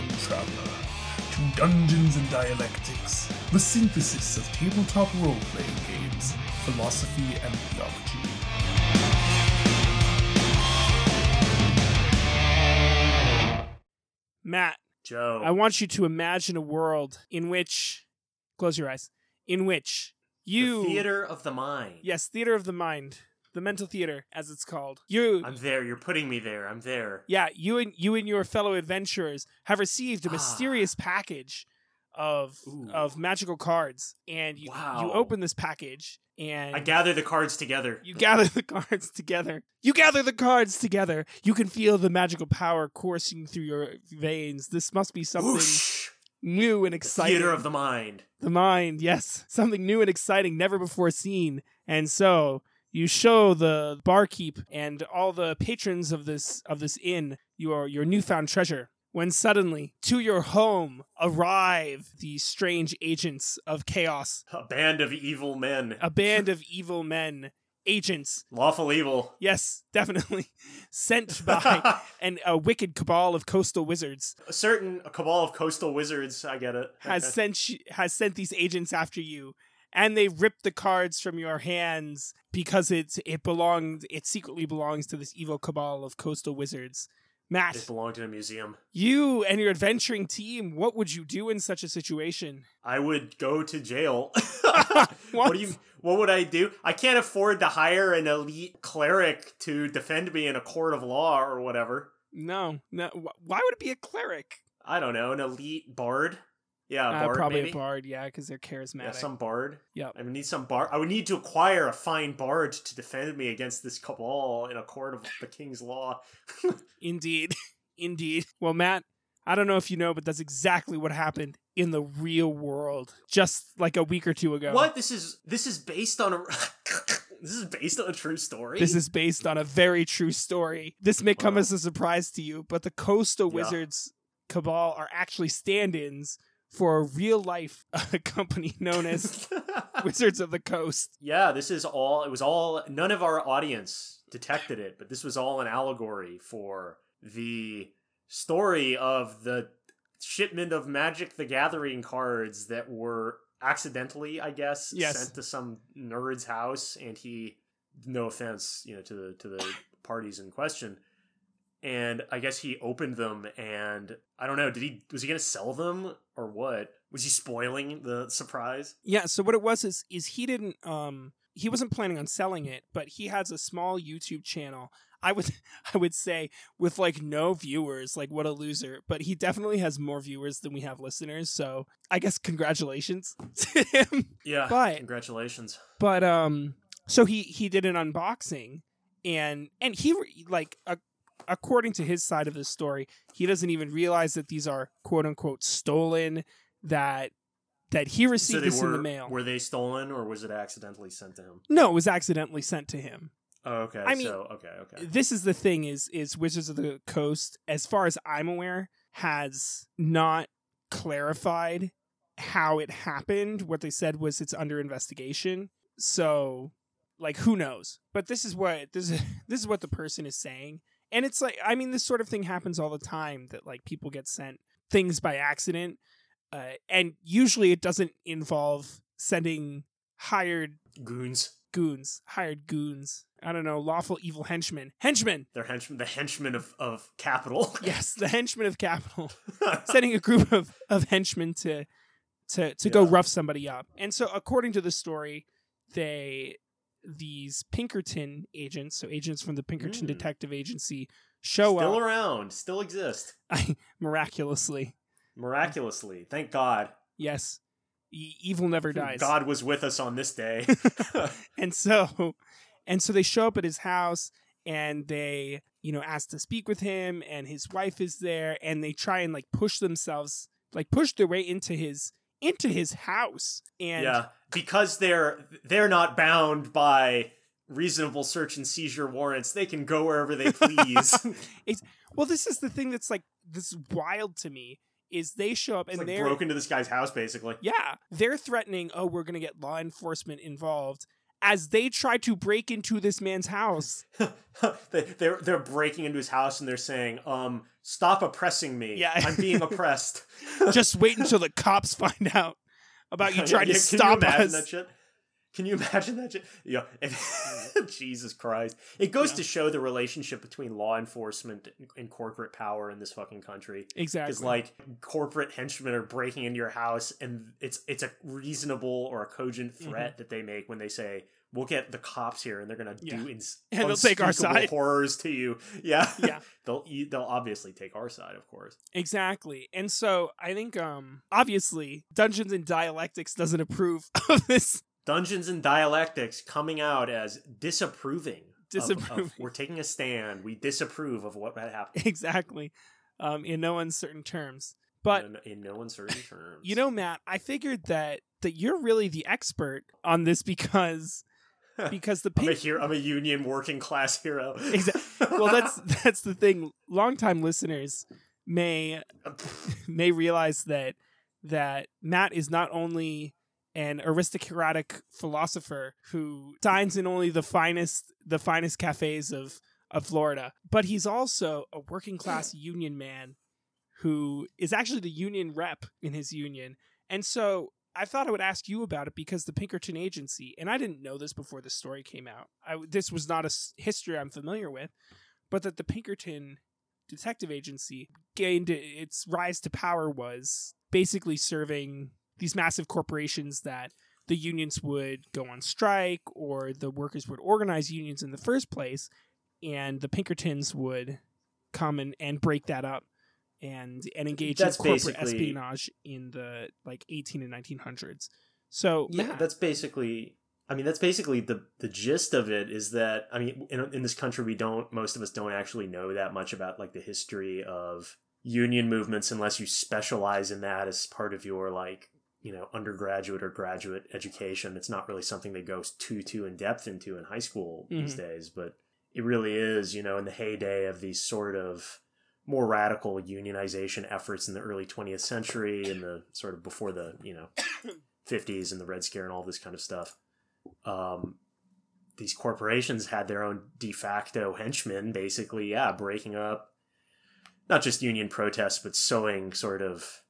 Welcome, traveler, to Dungeons and Dialectics, the synthesis of tabletop role playing games, philosophy, and theology. Matt, Joe. I want you to imagine a world in which, close your eyes, in which you. the theater of the mind. Yes, theater of the mind. The mental theater, as it's called. You. I'm there. You're putting me there. I'm there. yeah, you and you and your fellow adventurers have received a Ah. mysterious package of Ooh. of magical cards, and you you Wow. open this package and I gather the cards together. You gather the cards together. You gather the cards together. You can feel the magical power coursing through your veins. This must be something Whoosh! new and exciting. theater of the mind. The mind, yes. Something new and exciting, never before seen. And so you show the barkeep and all the patrons of this of this inn your your newfound treasure. When suddenly, to your home arrive these strange agents of chaos, A band of evil men. a band of evil men, agents Lawful evil. Yes, definitely. Sent by and a wicked cabal of coastal wizards a certain cabal of coastal wizards. I get it. has sent has sent these agents after you, and they ripped the cards from your hands because it's it belongs it secretly belongs to this evil cabal of coastal wizards. It Matt, belonged in a museum. you and your adventuring team, what would you do in such a situation? I would go to jail. What? what do you? What would I do? I can't afford to hire an elite cleric to defend me in a court of law or whatever. No, no. Why would it be a cleric? I don't know, an elite bard. Yeah, a Uh, probably maybe. a bard, yeah, because they're charismatic. Yeah, some bard. Yep. I would need some bard. I would need to acquire a fine bard to defend me against this cabal in a court of the king's law. Indeed. Indeed. Well, Matt, I don't know if you know, but that's exactly what happened in the real world just like a week or two ago. What? This is this is based on a this is based on a true story. This is based on a very true story. This may come Wow. as a surprise to you, but the Coastal Yeah. Wizards Cabal are actually stand ins for a real life uh, company known as Wizards of the Coast. yeah, this is all. It was all. None of our audience detected it, but this was all an allegory for the story of the shipment of Magic: The Gathering cards that were accidentally, I guess, Yes. sent to some nerd's house, and he, no offense, you know, to the to the parties in question. And I guess he opened them, and I don't know. Did he was he gonna sell them or what? Was he spoiling the surprise? Yeah, so what it was is is he didn't um he wasn't planning on selling it, but he has a small YouTube channel. I would I would say with like no viewers, like what a loser. But he definitely has more viewers than we have listeners, so I guess congratulations to him. Yeah, But- congratulations. But um so he he did an unboxing and and he like a according to his side of the story, he doesn't even realize that these are quote unquote stolen that that he received they this were in the mail. were they stolen or was it accidentally sent to him? No, it was accidentally sent to him. Oh, okay. I mean, so okay, okay. This is the thing is is Wizards of the Coast, as far as I'm aware, has not clarified how it happened. What they said was it's under investigation. So like who knows? But this is what this is this is what the person is saying. And it's like I mean this sort of thing happens all the time that like people get sent things by accident. Uh, and usually it doesn't involve sending hired Goons. goons, hired goons. I don't know, lawful evil henchmen. Henchmen! They're henchmen, the henchmen of, of capital. Yes, the henchmen of capital. Sending a group of, of henchmen to to to go rough somebody up. And so according to the story, they these Pinkerton agents, so agents from the Pinkerton Mm. Detective Agency, show still up Still around, still exist. miraculously. Miraculously. Thank God. Yes. E- evil never dies. God was with us on this day. and so and so they show up at his house and they you know ask to speak with him and his wife is there and they try and like push themselves like push their way into his into his house and yeah, because they're they're not bound by reasonable search and seizure warrants. They can go wherever they please. it's well this is the thing that's like this is wild to me is they show up and like they're broke into this guy's house basically. yeah they're threatening oh we're gonna get law enforcement involved as they try to break into this man's house. they, they're they're breaking into his house and they're saying, "Um, stop oppressing me. Yeah. I'm being oppressed." Just wait until the cops find out about you trying Yeah, to stop us. Can you imagine that? Yeah. Jesus Christ. It goes Yeah. to show the relationship between law enforcement and corporate power in this fucking country. Exactly. Because like corporate henchmen are breaking into your house, and it's it's a reasonable or a cogent Mm-hmm. threat that they make when they say, "We'll get the cops here, and they're gonna Yeah. do ins- And they'll take our side." horrors to you." Yeah, Yeah. they'll they'll obviously take our side, of course. Exactly. And so I think um obviously Dungeons and Dialectics doesn't approve of this Dungeons and Dialectics coming out as disapproving. of- of- Disapproving. we're taking a stand. We disapprove of what had happened. exactly um in no uncertain terms. But in, in no uncertain terms. you know Matt, I figured that that you're really the expert on this because because the I'm a hero. I'm a union working class hero. Exa- well that's that's the thing longtime listeners may may realize that that Matt is not only an aristocratic philosopher who dines in only the finest the finest cafes of of Florida, but he's also a working class union man who is actually the union rep in his union. And so I thought I would ask you about it because the Pinkerton Agency, and I didn't know this before the story came out. I, this was not a history I'm familiar with, but that the Pinkerton Detective Agency gained its rise to power was basically serving these massive corporations that the unions would go on strike or the workers would organize unions in the first place, and the Pinkertons would come and, and break that up and and engage That's in corporate basically- espionage in the like 18 and 1900s. So yeah, Matt, that's basically. I mean, that's basically the the gist of it. Is that I mean, in in this country, we don't. Most of us don't actually know that much about like the history of union movements unless you specialize in that as part of your like you know undergraduate or graduate education. It's not really something that goes too too in depth into in high school these days, but it really is. You know, in the heyday of these sort of more radical unionization efforts in the early 20th century and the sort of before the you know 50s and the red scare and all this kind of stuff um, these corporations had their own de facto henchmen basically yeah breaking up not just union protests but sowing sort of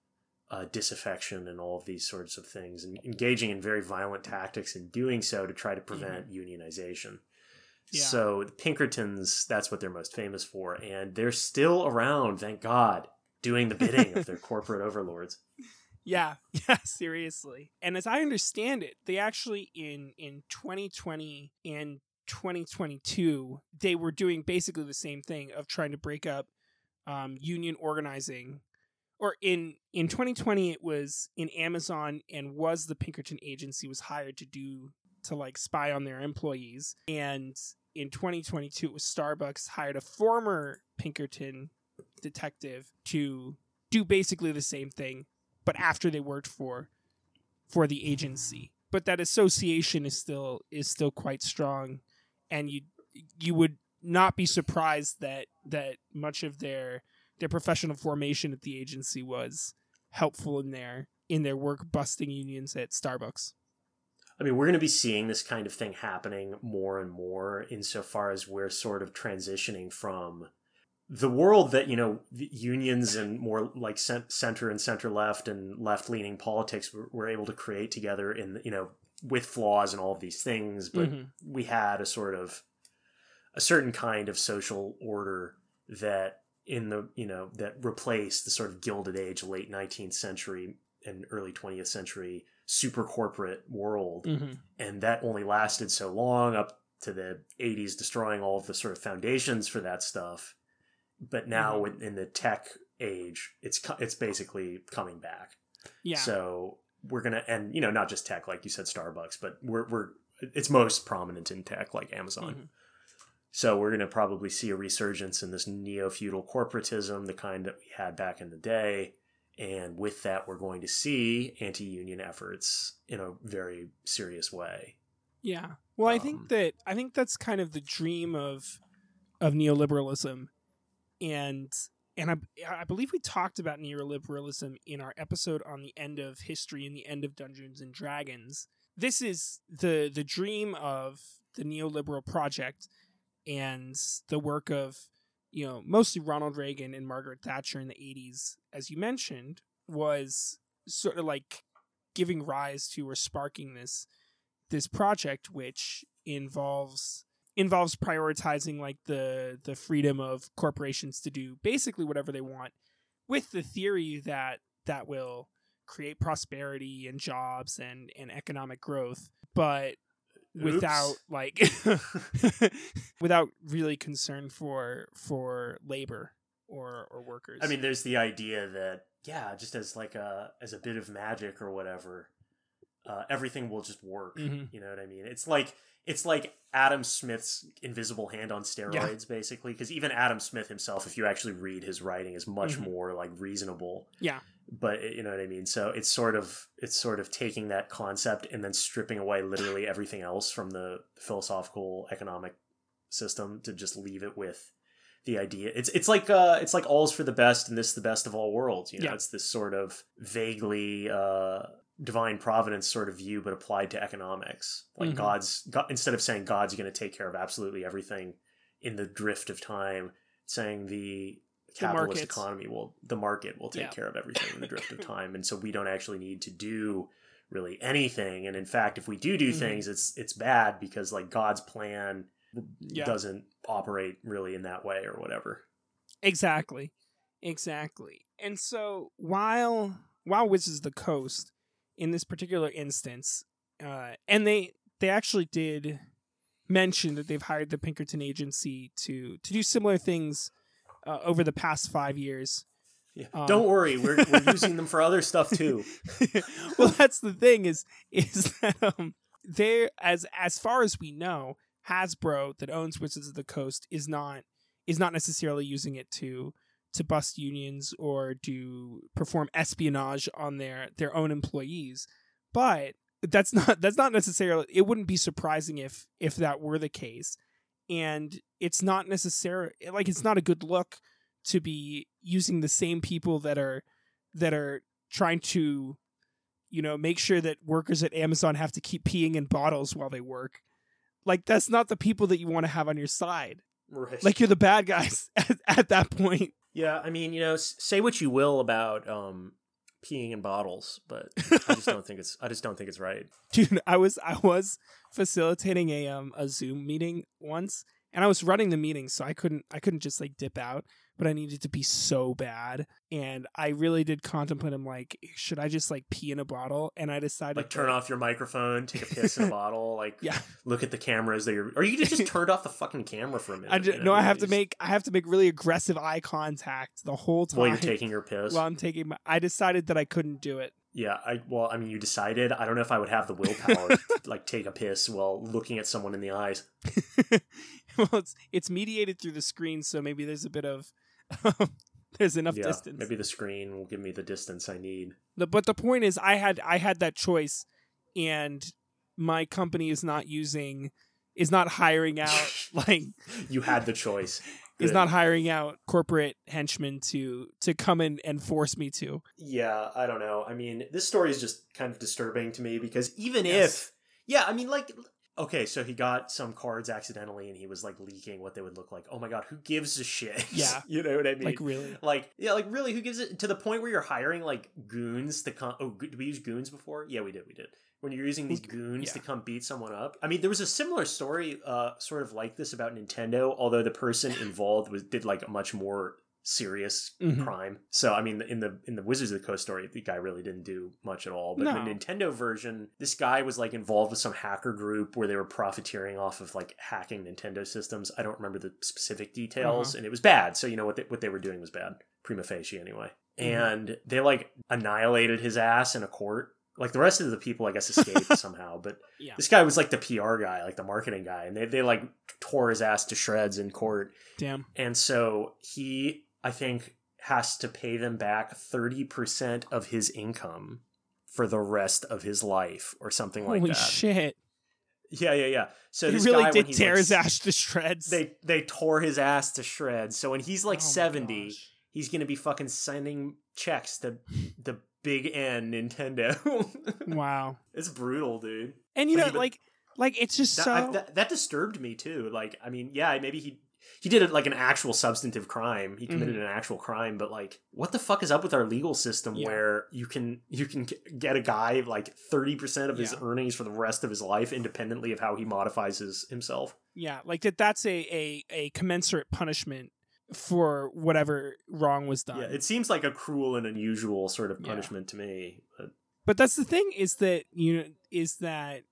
uh, disaffection and all of these sorts of things and engaging in very violent tactics in doing so to try to prevent unionization Yeah. so the pinkertons that's what they're most famous for and they're still around thank god doing the bidding of their corporate overlords Yeah, yeah, seriously. And as I understand it, they actually in in 2020 and 2022, they were doing basically the same thing of trying to break up um, union organizing. Or in in 2020, it was in Amazon and was the Pinkerton agency was hired to do to like spy on their employees. And in 2022, it was Starbucks hired a former Pinkerton detective to do basically the same thing but after they worked for for the agency but that association is still is still quite strong and you you would not be surprised that that much of their their professional formation at the agency was helpful in their in their work busting unions at Starbucks. I mean, we're going to be seeing this kind of thing happening more and more insofar as we're sort of transitioning from the world that, you know, the unions and more like center and center left and left leaning politics were, able to create together in, you know, with flaws and all of these things. But Mhm. we had a sort of a certain kind of social order that in the, you know, that replaced the sort of gilded age, late 19th century and early 20th century super corporate world Mhm. and that only lasted so long up to the 80s destroying all of the sort of foundations for that stuff but now Mhm. in the tech age it's it's basically coming back Yeah. so we're gonna and you know not just tech like you said starbucks but we're we're it's most prominent in tech like amazon Mhm. So we're gonna probably see a resurgence in this neo-feudal corporatism the kind that we had back in the day and with that we're going to see anti-union efforts in a very serious way Yeah. Well, I Um, think that I think that's kind of the dream of of neoliberalism, and and I I believe we talked about neoliberalism in our episode on the end of history and the end of Dungeons and Dragons. this is the the dream of the neoliberal project and the work of you know mostly Ronald Reagan and Margaret Thatcher in the 80s as you mentioned was sort of like giving rise to or sparking this this project which involves involves prioritizing like the the freedom of corporations to do basically whatever they want with the theory that that will create prosperity and jobs and and economic growth. But without Oops. like without really concern for for labor or or workers I mean, there's the idea that yeah, just as like a as a bit of magic or whatever, uh, everything will just work. Mhm. You know what I mean? It's like it's like Adam Smith's invisible hand on steroids, basically. Because even Adam Smith himself, if you actually read his writing, is much Mhm. more like reasonable. Yeah. But you know what I mean. So it's sort of it's sort of taking that concept and then stripping away literally everything else from the philosophical economic system to just leave it with the idea. It's it's like uh it's like all's for the best and this is the best of all worlds. You know, Yeah. it's this sort of vaguely uh divine providence sort of view, but applied to economics. Like Mhm. God's God, instead of saying God's going to take care of absolutely everything in the drift of time, saying the capitalist markets. economy will the market will take Yeah. care of everything in the drift of time, and so we don't actually need to do really anything. And in fact, if we do do Mhm. things, it's it's bad because like God's plan Yeah. doesn't operate really in that way or whatever. Exactly. Exactly. And so while while Wizards of the Coast in this particular instance, uh, and they they actually did mention that they've hired the Pinkerton agency to to do similar things uh, over the past five years. Yeah. Um, Don't worry, we're we're using them for other stuff too. well, that's the thing is is that um there as as far as we know, Hasbro that owns Wizards of the Coast is not is not necessarily using it to to bust unions or to perform espionage on their their own employees. But that's not that's not necessarily it wouldn't be surprising if if that were the case. And it's not necessarily like it's not a good look to be using the same people that are that are trying to you know make sure that workers at Amazon have to keep peeing in bottles while they work. Like that's not the people that you want to have on your side. Right. Like you're the bad guys at, at that point. yeah, I mean, you know, say what you will about um peeing in bottles, but I just don't think it's I just don't think it's right. dude i was i was facilitating a um a zoom meeting once and i was running the meeting so i couldn't i couldn't just like dip out but i needed to be so bad and i really did contemplate i'm like should i just like pee in a bottle and i decided Like turn off your microphone, take a piss in a bottle, like yeah look at the cameras that you're or you just turned off the fucking camera for a minute. i just, you know, no i have to make i have to make really aggressive eye contact the whole time while you're taking your piss. while i'm taking my i decided that i couldn't do it Yeah, I well, I mean, you decided. I don't know if I would have the willpower to like take a piss while looking at someone in the eyes. well it's it's mediated through the screen so maybe there's a bit of there's enough yeah, distance maybe the screen will give me the distance I need. The, but the point is, I had I had that choice, and my company is not using, is not hiring out like You had the choice. is not hiring out corporate henchmen to to come in and force me to. Yeah, I don't know. I mean, this story is just kind of disturbing to me because even Yes. if, yeah, I mean, like, okay, so he got some cards accidentally and he was like leaking what they would look like. Oh my god, who gives a shit? Yeah. you know what I mean? Like really, Like, yeah, like really, who gives it to the point where you're hiring like goons to come? Oh, did we use goons before? Yeah, we did. We did. When you're using these goons yeah. to come beat someone up. I mean, there was a similar story, uh, sort of like this about Nintendo, although the person involved was did like a much more serious Mhm. crime. So, I mean, in the in the Wizards of the Coast story, the guy really didn't do much at all. But in No. the Nintendo version, this guy was like involved with some hacker group where they were profiteering off of like hacking Nintendo systems. I don't remember the specific detaels, and it was bad. So you know what they, what they were doing was bad, prima facie anyway. Mhm. And they like annihilated his ass in a court. Like the rest of the people, I guess, escaped somehow. But yeah, this guy was like the PR guy, like the marketing guy, and they they like tore his ass to shreds in court. damn. And so he, I think, has to pay them back 30% of his income for the rest of his life or something like that. Holy shit! Yeah, yeah, yeah. So he this really guy, did he's, tear like, his ass to shreds. They they tore his ass to shreds. So when he's like Oh 70, he's going to be fucking sending checks to the Big N Nintendo. wow. It's brutal, dude. And you But know, he- like, like it's just That, so. I- that, that disturbed me too. Like, I mean, yeah, maybe he he did it like an actual substantive crime. He committed Mm-hmm. an actual crime, but like, what the fuck is up with our legal system Yeah. where you can you can get a guy like thirty percent of his Yeah. earnings for the rest of his life, independently of how he modifies his himself? yeah, like that. That's a a a commensurate punishment for whatever wrong was done. Yeah, it seems like a cruel and unusual sort of Yeah. punishment to me. But but that's the thing is that you know is that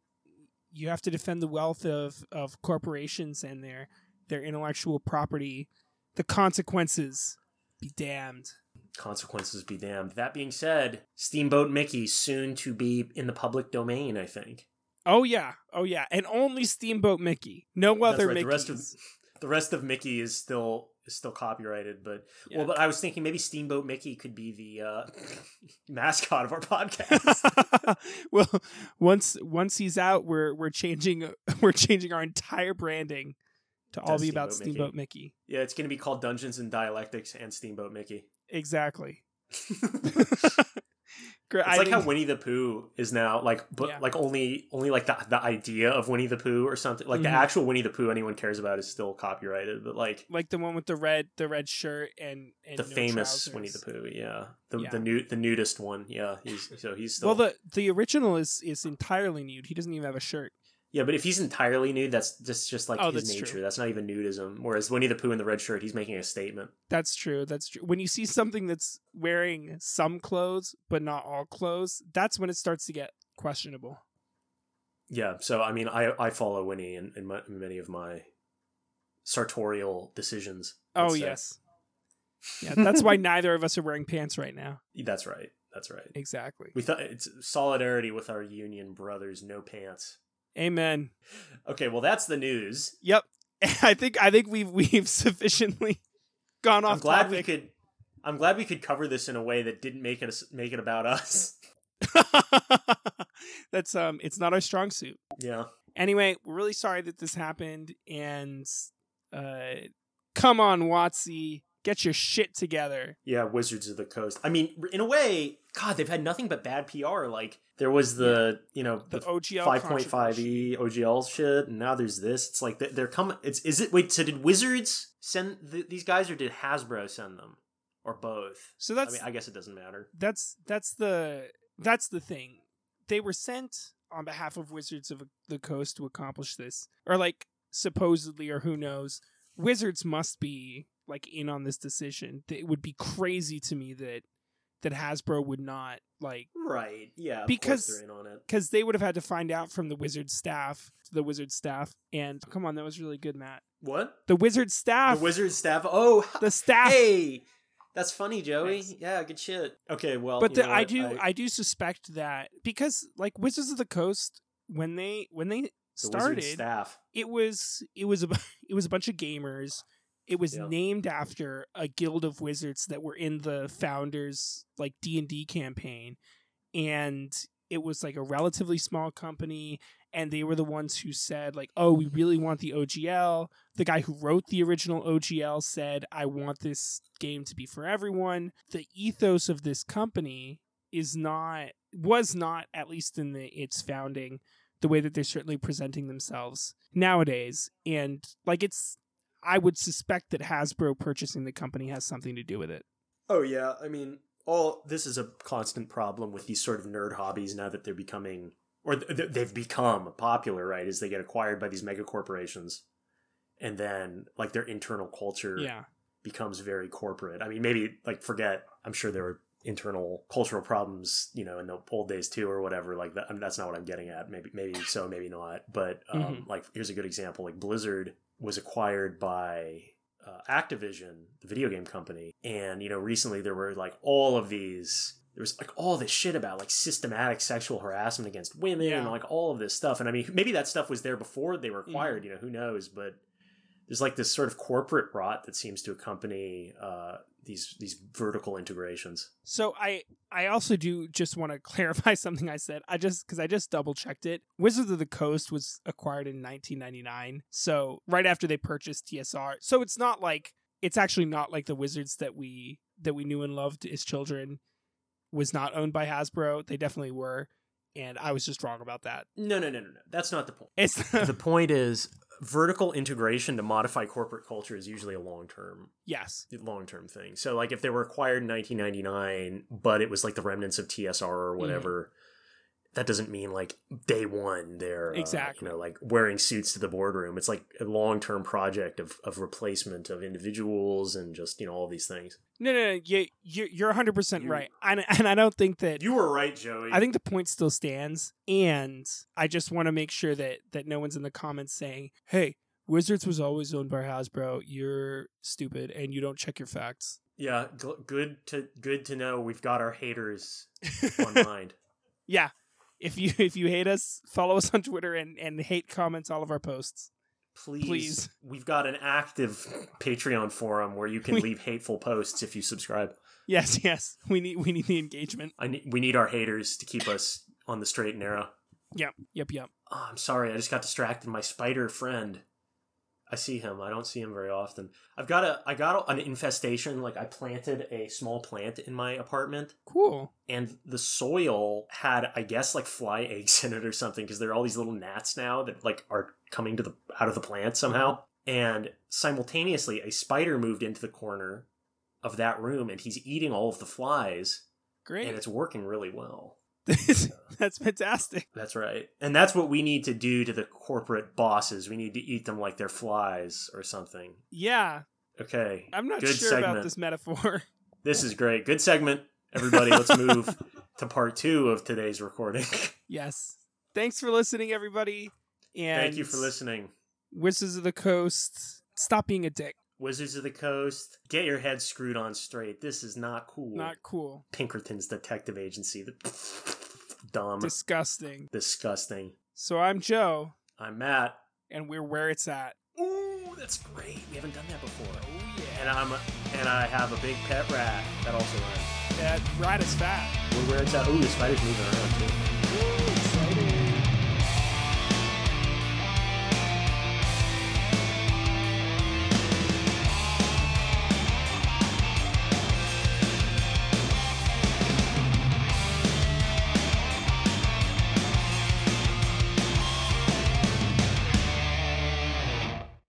you have to defend the wealth of of corporations and their their intellectual property the consequences be damned consequences be damned. That being said, Steamboat Mickey soon to be in the public domain. I think. oh yeah oh yeah and only steamboat mickey no other right, Mickeys. the rest of the rest of Mickey is still is still copyrighted, but Yeah. well, but I was thinking maybe Steamboat Mickey could be the uh, mascot of our podcast. well once once he's out we're we're changing we're changing our entire branding to all be about Steamboat steamboat mickey, yeah, it's going to be called Dungeons and Dialectics and Steamboat Mickey. exactly it's I like how Winnie the Pooh is now like, but Yeah. like only only like the the idea of Winnie the Pooh or something. Like the Mhm. actual Winnie the Pooh anyone cares about is still copyrighted, but like like the one with the red the red shirt and, and the no famous trousers. Winnie the Pooh, yeah, the Yeah. the nude the nudist one, yeah. He's so he's still Well, the the original is is entirely nude. He doesn't even have a shirt. Yeah, but if he's entirely nude, that's just just like Oh, his that's nature. true. That's not even nudism. Whereas Winnie the Pooh in the red shirt, he's making a statement. That's true. That's true. When you see something that's wearing some clothes but not all clothes, that's when it starts to get questionable. Yeah, so I mean, I I follow Winnie in, in, my, in many of my sartorial decisions. Oh say. yes. Yeah, that's why neither of us are wearing pants right now. that's right. That's right. Exactly. We thought it's solidarity with our union brothers. No pants. Amen. Okay, well that's the news. Yep. I think I think we've we've sufficiently gone off I'm glad we could. I'm glad we could cover this in a way that didn't make it make it about us. That's um it's not our strong suit. yeah. Anyway, we're really sorry that this happened and uh come on WotC, get your shit together. Yeah, Wizards of the Coast. I mean, in a way, God, they've had nothing but bad PR. Like there was the you know The the OGL five point five e OGL shit, and now there's this. It's like they- they're coming. It's is it wait? So did Wizards send th- these guys, or did Hasbro send them, or both? So I that's mean, I guess it doesn't matter. that's that's the that's the thing. They were sent on behalf of Wizards of the Coast to accomplish this, or like supposedly, or who knows. Wizards must be like in on this decision. It would be crazy to me that that Hasbro would not like Right? Yeah. Because- of they're in on it. because they would have had to find out from the Wizard staff, the Wizard staff, and come on, that was really good, Matt. What? The Wizard staff, The Wizard staff. Oh, the staff. hey, that's funny, Joey. Yeah, good shit. Okay, well, but the, I do I, do suspect that because like Wizards of the Coast when they when they started staff. it was it was a it was a bunch of gamers it was Yeah. named after a guild of wizards that were in the founders like D&D campaign and it was like a relatively small company and they were the ones who said like oh we really want the OGL the guy who wrote the original OGL said I want this game to be for everyone the ethos of this company is not was not at least in the its founding the way that they're certainly presenting themselves nowadays and like it's I would suspect that Hasbro purchasing the company has something to do with it. Oh yeah, I mean, all this is a constant problem with these sort of nerd hobbies now that they're becoming or th- they've become popular, right? As they get acquired by these mega corporations, and then like their internal culture Yeah. becomes very corporate. I mean, maybe like forget. I'm sure there were internal cultural problems, you know, in the old days too, or whatever. Like that. I mean, that's not what I'm getting at. Maybe, maybe so, maybe not. But um, Mhm. like, here's a good example. Like Blizzard was acquired by uh, Activision, the video game company, and you know, recently there were like all of these. There was like all this shit about like systematic sexual harassment against women and like all of this stuff. And I mean, maybe that stuff was there before they were acquired. You know, who knows? But there's like this sort of corporate rot that seems to accompany uh, these these vertical integrations. So I I also do just want to clarify something I said. I just cuz I just double checked it. Wizards of the Coast was acquired in 1999. So right after they purchased TSR. So it's not like it's actually not like the Wizards that we that we knew and loved as children. was not owned by Hasbro. They definitely were, and I was just wrong about that. No, no, no, no, no. That's not the point. It's the point is vertical integration to modify corporate culture is usually a long term yes, long term thing. So like if they were acquired in 1999, but it was like the remnants of TSR or mm-hmm. whatever, that doesn't mean like day one they're uh, Exactly. you know like wearing suits to the boardroom. It's like a long term project of of replacement of individuals and just you know all these things. no, no, no. You, you you're 100 percent You- right, and and I don't think that You were right, Joey. I think the point still stands, and I just want to make sure that that no one's in the comments saying, "Hey, Wizards was always owned by Hasbro. You're stupid, and you don't check your facts." yeah, gl- good to good to know we've got our haters on mind. yeah, if you if you hate us, follow us on Twitter and and hate comments all of our posts. Please, Please. we've got an active Patreon forum where you can We- leave hateful posts if you subscribe. Yes, yes, we need we need the engagement. I need, we need our haters to keep us on the straight and narrow. Yep, yep, yep. Oh, I'm sorry, I just got distracted. My spider friend. I see him. I don't see him very often. I've got a I got an infestation. Like I planted a small plant in my apartment, Cool. and the soil had I guess like fly eggs in it or something because there are all these little gnats now that like are coming to the out of the plant somehow. And simultaneously, a spider moved into the corner of that room, and he's eating all of the flies, Great. and it's working really well. That's fantastic. That's right. And that's what we need to do to the corporate bosses. We need to eat them like they're flies or something. Yeah, Okay. I'm not Good sure segment. about this metaphor. This is great. Good segment. Everybody, let's move to part two of today's recording. yes. Thanks for listening, everybody. And Thank you for listening. Wizards of the Coast. Stop being a dick. Wizards of the Coast, get your head screwed on straight. This is not cool. Not cool. Pinkerton's detective agency. Dumb. Disgusting. Disgusting. So I'm Joe, I'm Matt. and we're where it's at. Ooh, that's great. We haven't done that before. Oh yeah. And I'm and I have a big pet rat that also runs. That rat is fat. We're where it's at. Ooh, the spider's moving around too.